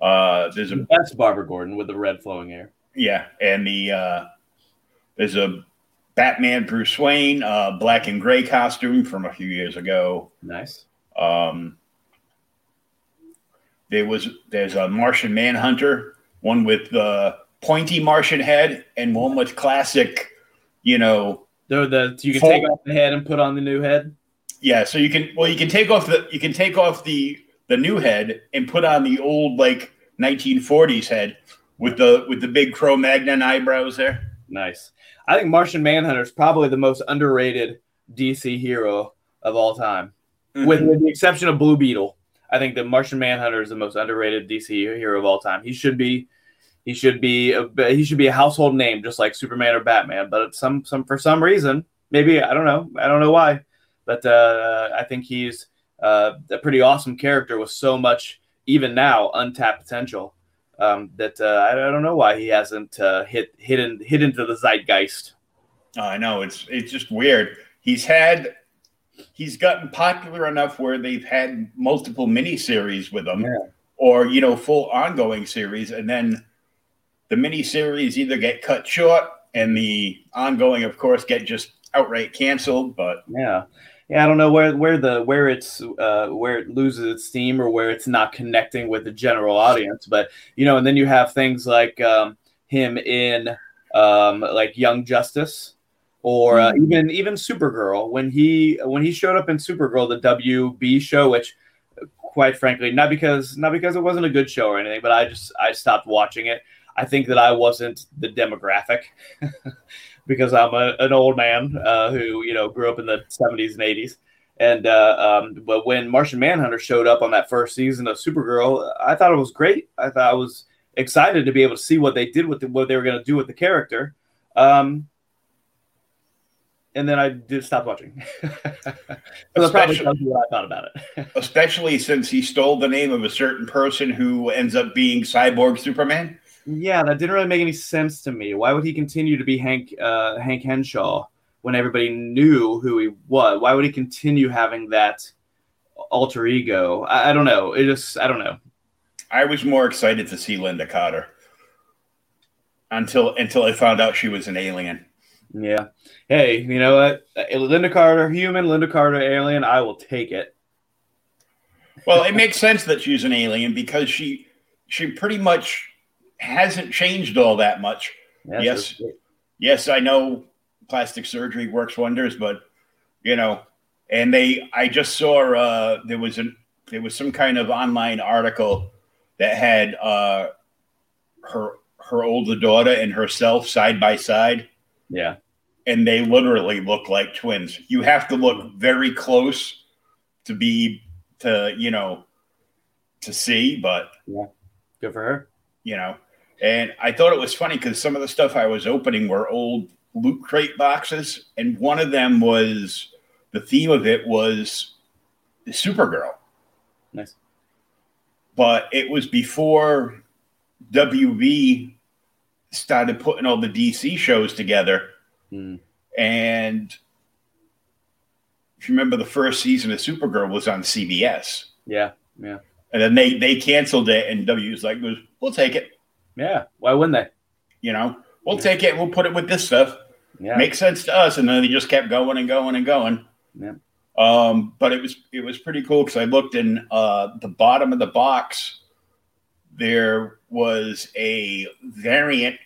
Uh, there's a That's Barbara Gordon with the red flowing hair. Yeah, and the uh, there's a Batman Bruce Wayne uh, black and gray costume from a few years ago. Nice. Um, there was there's a Martian Manhunter, one with the pointy Martian head, and one with classic, you know, So the you can Full- take off the head and put on the new head. yeah. So you can well you can take off the you can take off the the new head and put on the old like 1940s head with the with the big Cro-Magnon eyebrows there. Nice. I think Martian Manhunter is probably the most underrated DC hero of all time, with, with the exception of Blue Beetle. I think that Martian Manhunter is the most underrated DC hero of all time. He should be, he should be, a, he should be a household name, just like Superman or Batman. But some, some for some reason, maybe I don't know, I don't know why, but uh, I think he's uh, a pretty awesome character with so much, even now, untapped potential. Um, that uh, I, I don't know why he hasn't uh, hit hidden hit into the zeitgeist. Oh, I know it's it's just weird. He's had he's gotten popular enough where they've had multiple miniseries with him, Yeah. or you know, full ongoing series, and then the miniseries either get cut short and the ongoing, of course, get just outright canceled. But Yeah, yeah. I don't know where where the where it's uh, where it loses its steam or where it's not connecting with the general audience. But you know, and then you have things like um, him in um, like Young Justice or uh, even even Supergirl when he when he showed up in Supergirl, the WB show, which quite frankly, not because not because it wasn't a good show or anything, but I just I stopped watching it. I think that I wasn't the demographic because I'm a, an old man uh, who you know grew up in the 70s and 80s. And uh, um, but when Martian Manhunter showed up on that first season of Supergirl, I thought it was great. I thought I was excited to be able to see what they did with the, what they were going to do with the character. Um, and then I did stop watching. so probably what I thought about it. especially since he stole the name of a certain person who ends up being Cyborg Superman. Yeah, that didn't really make any sense to me. Why would he continue to be Hank uh, Hank Henshaw when everybody knew who he was? Why would he continue having that alter ego? I, I don't know. It just I don't know. I was more excited to see Lynda Carter until until I found out she was an alien. Yeah. Hey, you know what? Uh, Lynda Carter, human. Lynda Carter, alien. I will take it. Well, it makes sense that she's an alien because she she pretty much hasn't changed all that much. Yeah, Yes. Yes, I know plastic surgery works wonders, but you know, and they I just saw uh there was an there was some kind of online article that had uh her her older daughter and herself side by side Yeah. and they literally look like twins. You have to look very close to be to you know to see, but yeah, Good for her. you know. And I thought it was funny because some of the stuff I was opening were old loot crate boxes, and one of them was the theme of it was Supergirl, Nice. but it was before WB started putting all the DC shows together. Mm. And if you remember, the first season of Supergirl was on CBS, Yeah. Yeah. and then they they canceled it, and W was like, "We'll take it." Yeah. Why wouldn't they? You know, we'll take it. We'll put it with this stuff. Yeah. Makes sense to us. And then they just kept going and going and going. Yeah. Um, but it was it was pretty cool because I looked in uh, the bottom of the box. There was a variant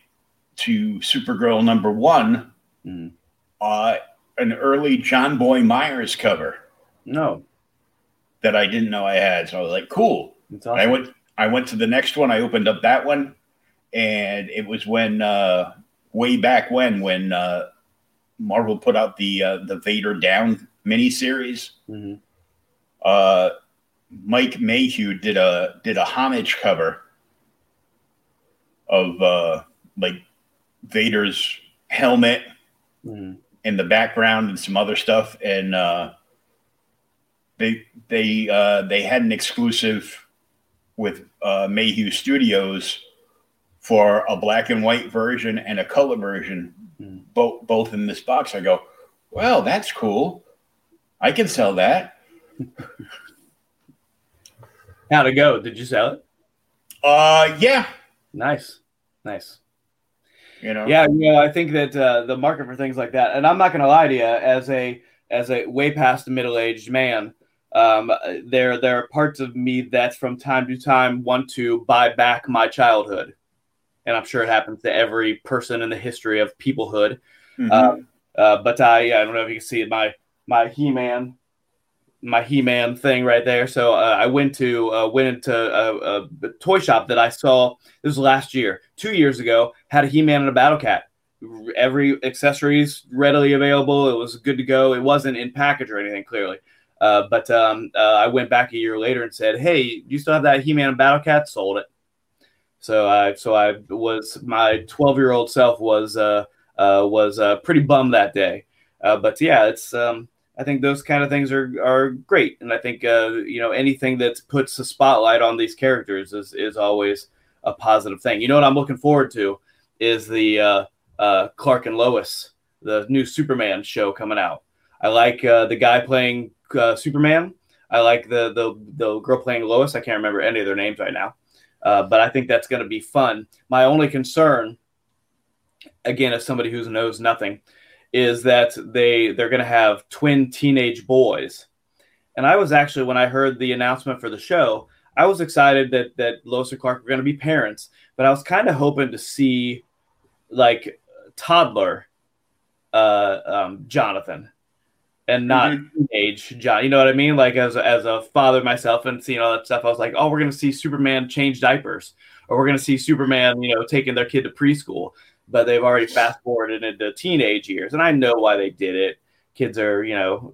to Supergirl number one, Mhm. uh, an early Jonboy Meyers cover no. that I didn't know I had. So I was like, cool. It's I went I went to the next one. I opened up that one, and it was when uh, way back when when uh, Marvel put out the uh, the Vader Down miniseries. Mhm. Uh, Mike Mayhew did a did a homage cover of uh, like Vader's helmet Mhm. in the background and some other stuff, and uh, they they uh, they had an exclusive with uh, Mayhew Studios for a black and white version and a color version, Mhm. both both in this box. I go, well, that's cool. I can sell that. How'd it go? Did you sell it? Uh, yeah, Nice, nice. you know, Yeah, you know, I think that uh, the market for things like that, and I'm not going to lie to you, as a as a way past middle aged man, um, there there are parts of me that from time to time want to buy back my childhood, and I'm sure it happens to every person in the history of peoplehood. Mhm. Um, uh, but I, I don't know if you can see my my He Man, my He Man thing right there. So uh, I went to uh, went into a, a toy shop that I saw. This was last year, two years ago. Had a He Man and a Battle Cat. Every accessories readily available. It was good to go. It wasn't in package or anything, clearly. Uh, but um, uh, I went back a year later and said, "Hey, you still have that He Man and Battle Cat?" Sold it. So I so I was my 12 year old self was uh, uh, was uh, pretty bummed that day. Uh, but yeah, it's um, I think those kind of things are are great, and I think uh, you know anything that puts a spotlight on these characters is is always a positive thing. You know what I'm looking forward to is the uh, Clark and Lois, the new Superman show coming out. I like the guy playing Superman. I like the the the girl playing Lois. I can't remember any of their names right now, uh, but I think that's going to be fun. My only concern, again, as somebody who knows nothing, is that they they're going to have twin teenage boys. And I was actually when I heard the announcement for the show, I was excited that that Lois and Clark were going to be parents, but I was kind of hoping to see like toddler uh, um, Jonathan and not teenage John. You know what I mean? Like as a, as a father myself and seeing all that stuff, I was like, oh, we're gonna see Superman change diapers, or we're gonna see Superman, you know, taking their kid to preschool. But they've already fast forwarded into teenage years, and I know why they did it. Kids are, you know,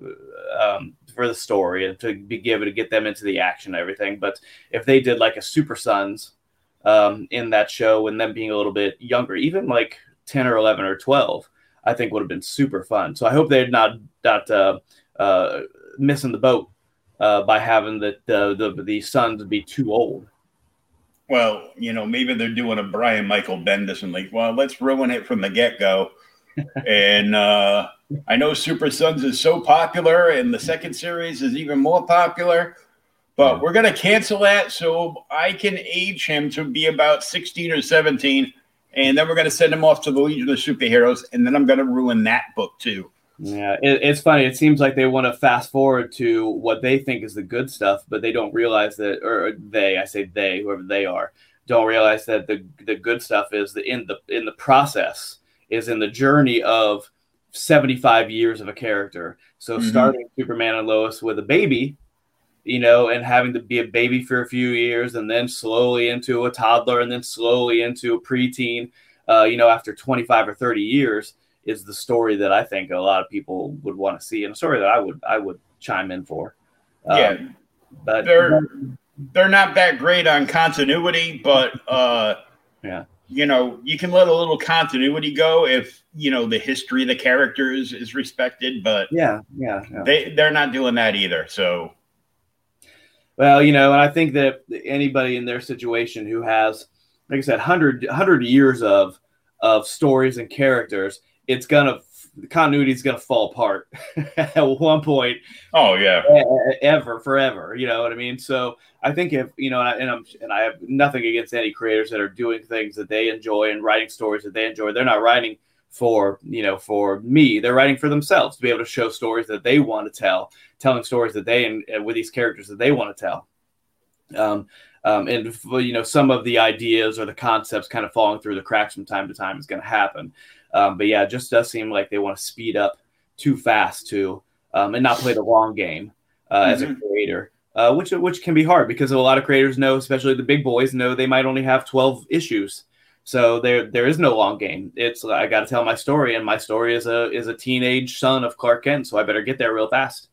um, for the story and to be given to get them into the action and everything. But if they did like a Super Sons um, in that show and them being a little bit younger, even like ten or eleven or twelve, I think would have been super fun. So I hope they're not not uh, uh, missing the boat uh, by having the, the the the sons be too old. Well, you know, maybe they're doing a Brian Michael Bendis and like, well, let's ruin it from the get go. and uh, I know Super Sons is so popular, and the second series is even more popular. But we're gonna cancel that so I can age him to be about sixteen or seventeen, and then we're gonna send him off to the Legion of Superheroes, and then I'm gonna ruin that book too. Yeah, it, it's funny. It seems like they want to fast forward to what they think is the good stuff, but they don't realize that, or they, I say they, whoever they are, don't realize that the the good stuff is the in the in the process is in the journey of seventy five years of a character. So Mhm. starting Superman and Lois with a baby, you know, and having to be a baby for a few years, and then slowly into a toddler, and then slowly into a preteen, uh, you know, after twenty five or thirty years is the story that I think a lot of people would want to see, and a story that I would I would chime in for. Um, yeah, but they're they're not that great on continuity, but uh, Yeah. you know, you can let a little continuity go if you know the history of the characters is respected, but yeah, yeah, yeah. they they're not doing that either. So Well, you know, and I think that anybody in their situation who has, like I said, 100, 100 years of of stories and characters, it's gonna the continuity is gonna fall apart at one point. Oh yeah, ever forever you know what i mean? So i think if you know and, I, and i'm and i have nothing against any creators that are doing things that they enjoy and writing stories that they enjoy. They're not writing for you know for me. They're writing for themselves to be able to show stories that they want to tell telling stories that they and, and with these characters that they want to tell. Um, um, and you know some of the ideas or the concepts kind of falling through the cracks from time to time is going to happen um, but yeah it just does seem like they want to speed up too fast too um, and not play the long game uh, as a creator. Uh, which which can be hard because a lot of creators know especially the big boys know they might only have 12 issues. So there there is no long game. It's i got to tell my story and my story is a is a teenage son of clark kent so i better get there real fast.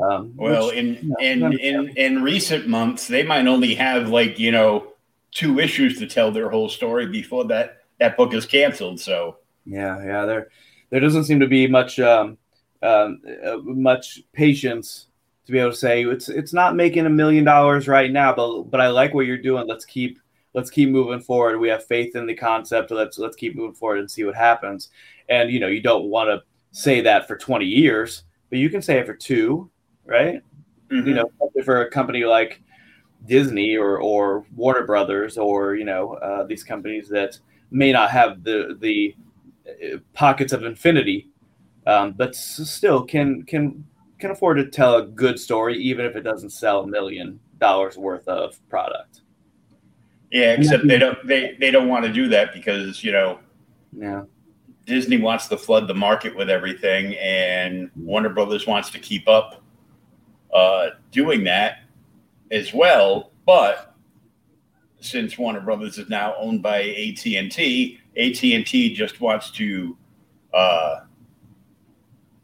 Um, well, which- in in in in recent months, they might only have like you know two issues to tell their whole story before that that book is canceled. So yeah, yeah, there there doesn't seem to be much um, um, uh, much patience to be able to say it's it's not making a million dollars right now, but but I like what you're doing. Let's keep let's keep moving forward. We have faith in the concept. Let's let's keep moving forward and see what happens. And you know, you don't want to say that for 20 years, but you can say it for two, right? Mm-hmm. You know, for a company like Disney or or Warner Brothers or you know uh, these companies that may not have the the uh, pockets of infinity, um, but still can can can afford to tell a good story even if it doesn't sell a million dollars worth of product. Yeah, except they don't they they don't want to do that because you know, yeah, Disney wants to flood the market with everything, and Warner Brothers wants to keep up uh, doing that as well. But since Warner Brothers is now owned by AT and T, AT and T just wants to uh,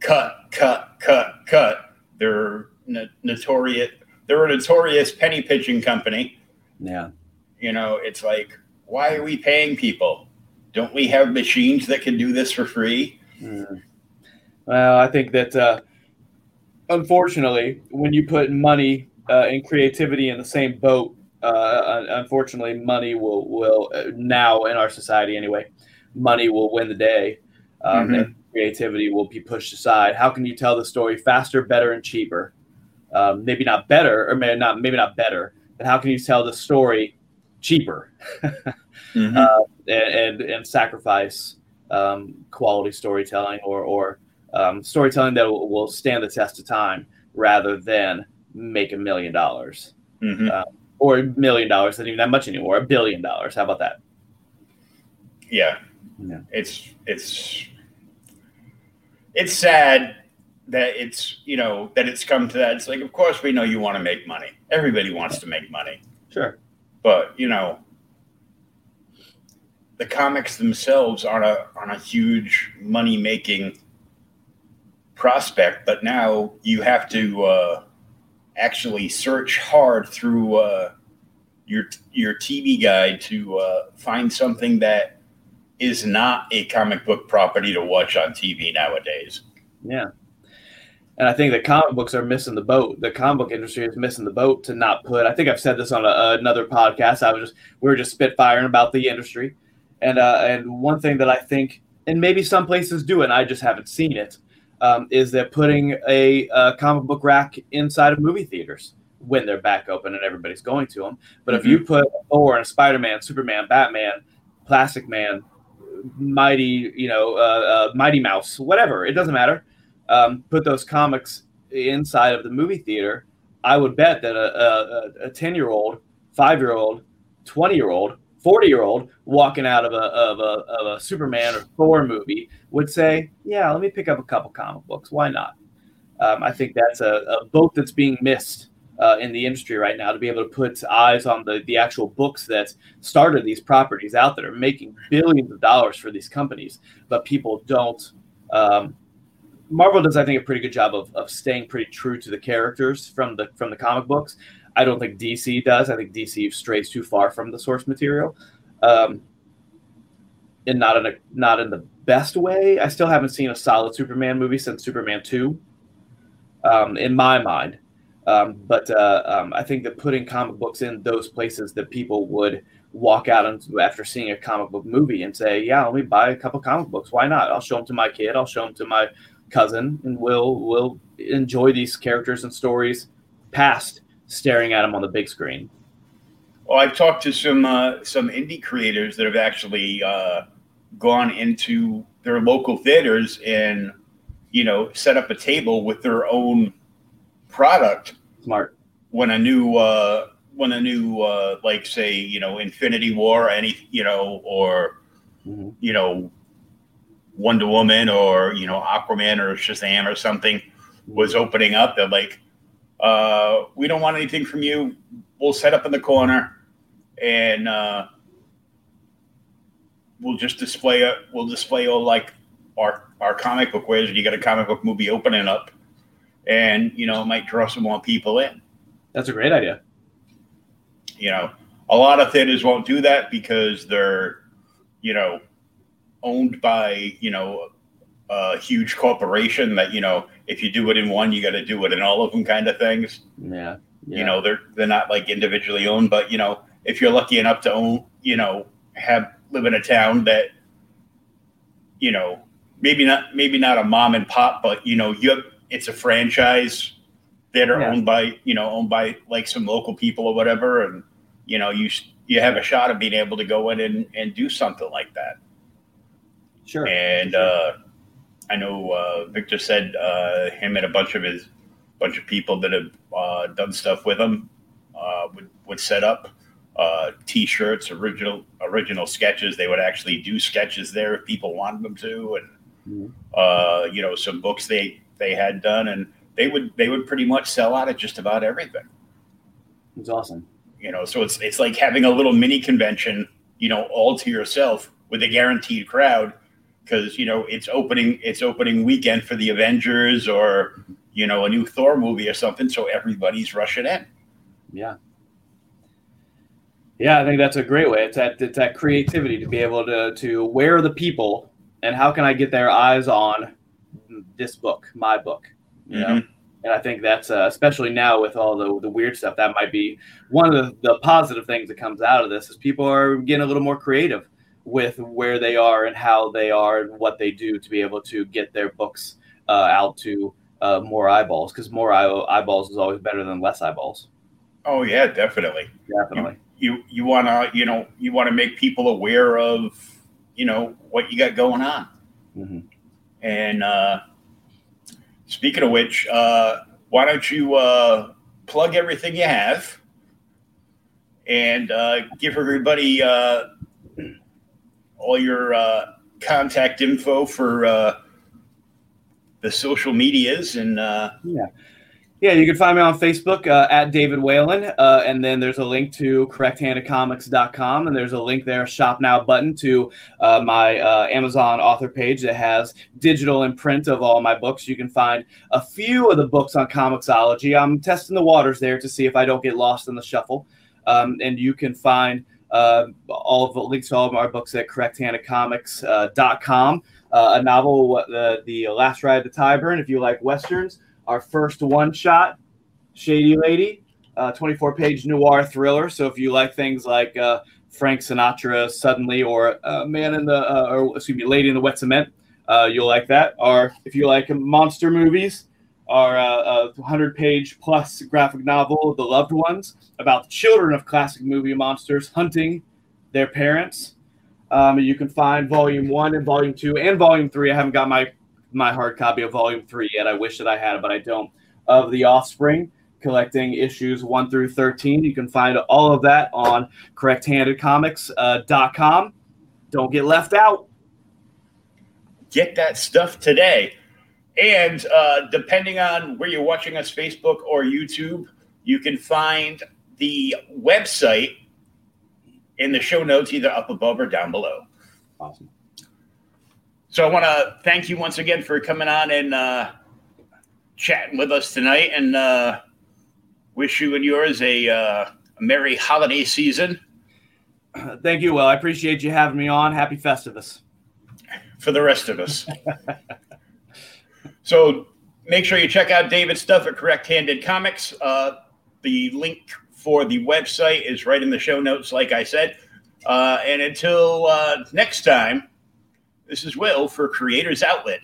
cut, cut, cut, cut. They're notorious. They're a notorious penny pitching company. Yeah you know, it's like, why are we paying people? Don't we have machines that can do this for free? Mm. Well, I think that uh, unfortunately, when you put money uh, and creativity in the same boat, uh, unfortunately, money will will uh, now in our society anyway, money will win the day, um, mm-hmm. and creativity will be pushed aside. How can you tell the story faster, better, and cheaper? Um, maybe not better, or maybe not maybe not better, but how can you tell the story cheaper mm-hmm. uh, and, and, and sacrifice um, quality storytelling or or um, storytelling that will, will, stand the test of time rather than make a million dollars mm-hmm. uh, or a million dollars isn't even that much anymore a billion dollars how about that? Yeah. yeah. It's it's it's sad that it's you know that it's come to that. It's like of course we know you want to make money. Everybody wants to make money. Sure. But you know, the comics themselves aren't a aren't a huge money making prospect, but now you have to uh, actually search hard through uh, your your TV guide to uh, find something that is not a comic book property to watch on TV nowadays. Yeah. And I think the comic books are missing the boat. The comic book industry is missing the boat to not put. I think I've said this on a, another podcast. I was just we were just spitfiring about the industry, and uh, and one thing that I think, and maybe some places do and I just haven't seen it, um, is that putting a, a, comic book rack inside of movie theaters when they're back open and everybody's going to them. But mm-hmm. if you put Thor and Spider Man, Superman, Batman, Plastic Man, Mighty, you know, uh, uh, Mighty Mouse, whatever, it doesn't matter um, put those comics inside of the movie theater, I would bet that a, 10 year old, five year old, 20 year old, 40 year old walking out of a, of, a, of a Superman or Thor movie would say, Yeah, let me pick up a couple comic books. Why not? Um, I think that's a, a boat that's being missed uh, in the industry right now to be able to put eyes on the, the actual books that started these properties out that are making billions of dollars for these companies, but people don't um, Marvel does, I think, a pretty good job of, of staying pretty true to the characters from the from the comic books. I don't think DC does. I think DC strays too far from the source material, um, and not in a not in the best way. I still haven't seen a solid Superman movie since Superman two, um, in my mind. Um, but uh, um, I think that putting comic books in those places that people would walk out into after seeing a comic book movie and say, "Yeah, let me buy a couple comic books. Why not? I'll show them to my kid. I'll show them to my cousin and we'll we'll enjoy these characters and stories past staring at them on the big screen. Well, I've talked to some uh, some indie creators that have actually uh, gone into their local theaters and you know set up a table with their own product. Smart. When a new uh, when a new uh, like say you know Infinity War or any you know or mm-hmm. you know Wonder Woman or you know Aquaman or Shazam or something was opening up, they're like, uh, "We don't want anything from you. We'll set up in the corner, and uh, we'll just display it. We'll display all like our our comic book wares. You got a comic book movie opening up, and you know it might draw some more people in. That's a great idea. You know, a lot of theaters won't do that because they're, you know, owned by you know a huge corporation that you know if you do it in one, you got to do it in all of them, kind of things. Yeah. yeah. You know, they're they're not like individually owned, but you know, if you're lucky enough to own, you know, have live in a town that, you know, maybe not maybe not a mom and pop, but you know, you have, it's a franchise that are Yeah. owned by you know owned by like some local people or whatever, and you know you you have a shot of being able to go in and, and do something like that. sure. And uh, I know uh, Victor said uh, him and a bunch of his bunch of people that have uh, done stuff with him uh, would would set up uh, T-shirts, original original sketches. They would actually do sketches there if people wanted them to, and Mhm. uh, you know some books they they had done, and they would they would pretty much sell out at just about everything. It's awesome. You know, so it's it's like having a little mini convention, you know, all to yourself with a guaranteed crowd because you know it's opening it's opening weekend for the Avengers or you know a new Thor movie or something, so everybody's rushing in. Yeah. Yeah, I think that's a great way. It's that it's that creativity to be able to to where are the people and how can I get their eyes on this book, my book, you know? Mhm. And I think that's uh, especially now with all the the weird stuff that might be one of the, the positive things that comes out of this is people are getting a little more creative with where they are and how they are and what they do to be able to get their books uh, out to uh, more eyeballs because more eye- eyeballs is always better than less eyeballs. Oh yeah, definitely. Definitely. You you want to you know you want to make people aware of you know what you got going on. Mhm. And uh, speaking of which, uh, why don't you uh, plug everything you have and uh, give everybody uh, all your uh, contact info for uh, the social medias and uh, Yeah, you can find me on Facebook uh, at David Whalen, uh, and then there's a link to correcthandedcomics.com, and there's a link there, shop now button to uh, my uh, Amazon author page that has digital and print of all my books. You can find a few of the books on Comixology. I'm testing the waters there to see if I don't get lost in the shuffle, um, and you can find uh, all of the links to all of our books at correcthandedcomics.com. Uh, a novel, uh, the Last Ride to Tyburn, if you like westerns our first one shot, Shady Lady, uh, 24 page noir thriller. So if you like things like uh, Frank Sinatra suddenly or uh, Man in the, uh, or excuse me, Lady in the Wet Cement, uh, you'll like that. Or if you like monster movies, our uh, 100 page plus graphic novel, The Loved Ones, about the children of classic movie monsters hunting their parents. Um, you can find volume one and volume two and volume three. I haven't got my my hard copy of volume three yet. I wish that I had it, but I don't. Of The Offspring, collecting issues one through 13. You can find all of that on correcthandedcomics.com. Don't get left out. get that stuff today. And uh, depending on where you're watching us, Facebook or YouTube, you can find the website in the show notes, either up above or down below. Awesome. So I want to thank you once again for coming on and uh, chatting with us tonight, and uh, wish you and yours a, uh, a merry holiday season Thank you, Will. I appreciate you having me on. Happy Festivus. for the rest of us. so make sure you check out David's stuff at Correct Handed Comics. Uh, the link for the website is right in the show notes, like I said. Uh, and until uh, next time, this is Will for Creators Outlet.